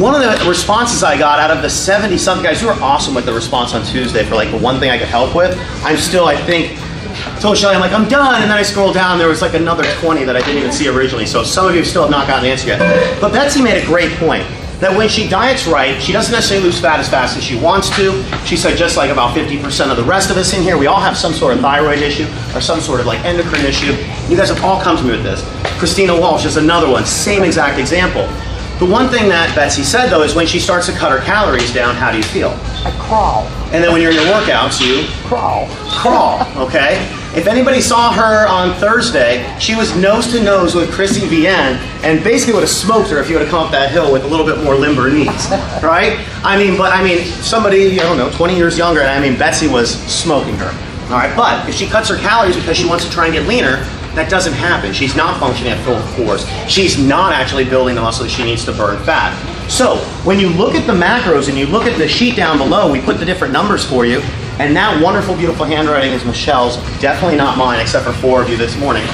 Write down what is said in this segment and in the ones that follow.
one of the responses I got out of the 70 something guys, you were awesome with the response on Tuesday for like the one thing I could help with. I'm still, I think, I told Shelly, I'm like, I'm done. And then I scroll down, there was like another 20 that I didn't even see originally. So some of you still have not gotten the answer yet. But Betsy made a great point that when she diets right, she doesn't necessarily lose fat as fast as she wants to. She said just like about 50% of the rest of us in here, we all have some sort of thyroid issue or some sort of like endocrine issue. You guys have all come to me with this. Christina Walsh is another one, same exact example. The one thing that Betsy said though is when she starts to cut her calories down, how do you feel? I crawl. And then when you're in your workouts, you Crawl. crawl, okay? If anybody saw her on Thursday, she was nose to nose with Chrissy Vienne and basically would have smoked her if you would have come up that hill with a little bit more limber knees, right? I mean, but I mean, somebody, I don't know, 20 years younger, and I mean, Betsy was smoking her, all right? But if she cuts her calories because she wants to try and get leaner, that doesn't happen. She's not functioning at full force. She's not actually building the muscle that she needs to burn fat. So when you look at the macros and you look at the sheet down below, we put the different numbers for you. And that wonderful, beautiful handwriting is Michelle's, definitely not mine, except for four of you this morning.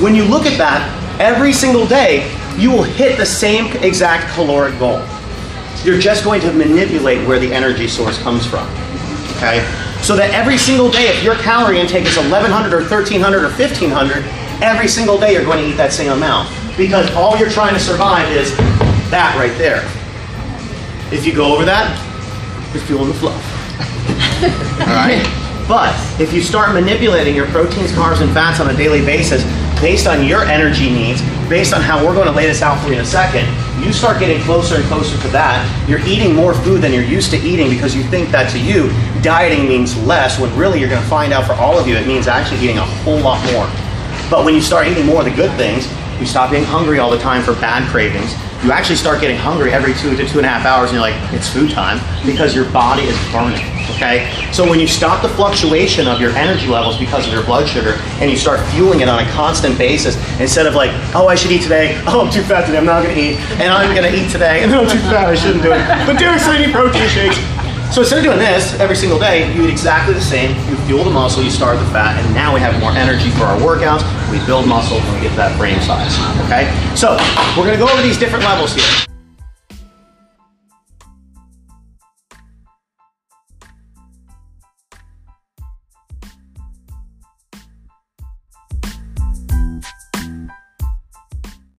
When you look at that, every single day, you will hit the same exact caloric goal. You're just going to manipulate where the energy source comes from. Okay? So that every single day, if your calorie intake is 1100 or 1300 or 1500, every single day you're going to eat that same amount. Because all you're trying to survive is that right there. If you go over that, you're fueling the fluff. All right? But if you start manipulating your proteins, carbs, and fats on a daily basis based on your energy needs, based on how we're going to lay this out for you in a second, you start getting closer and closer to that. You're eating more food than you're used to eating because you think that to you, dieting means less, when really you're going to find out for all of you, it means actually eating a whole lot more. But when you start eating more of the good things, you stop being hungry all the time for bad cravings. You actually start getting hungry every two to two and a half hours, and you're like, it's food time because your body is burning. Okay? So when you stop the fluctuation of your energy levels because of your blood sugar and you start fueling it on a constant basis, instead of like, oh, I should eat today, oh, I'm too fat today, I'm not gonna eat, and I'm gonna eat today, and I'm too fat, I shouldn't do it. But I need protein shakes. So instead of doing this every single day, you eat exactly the same. You fuel the muscle, you starve the fat, and now we have more energy for our workouts. We build muscle and we get that frame size. Okay? So we're gonna go over these different levels here.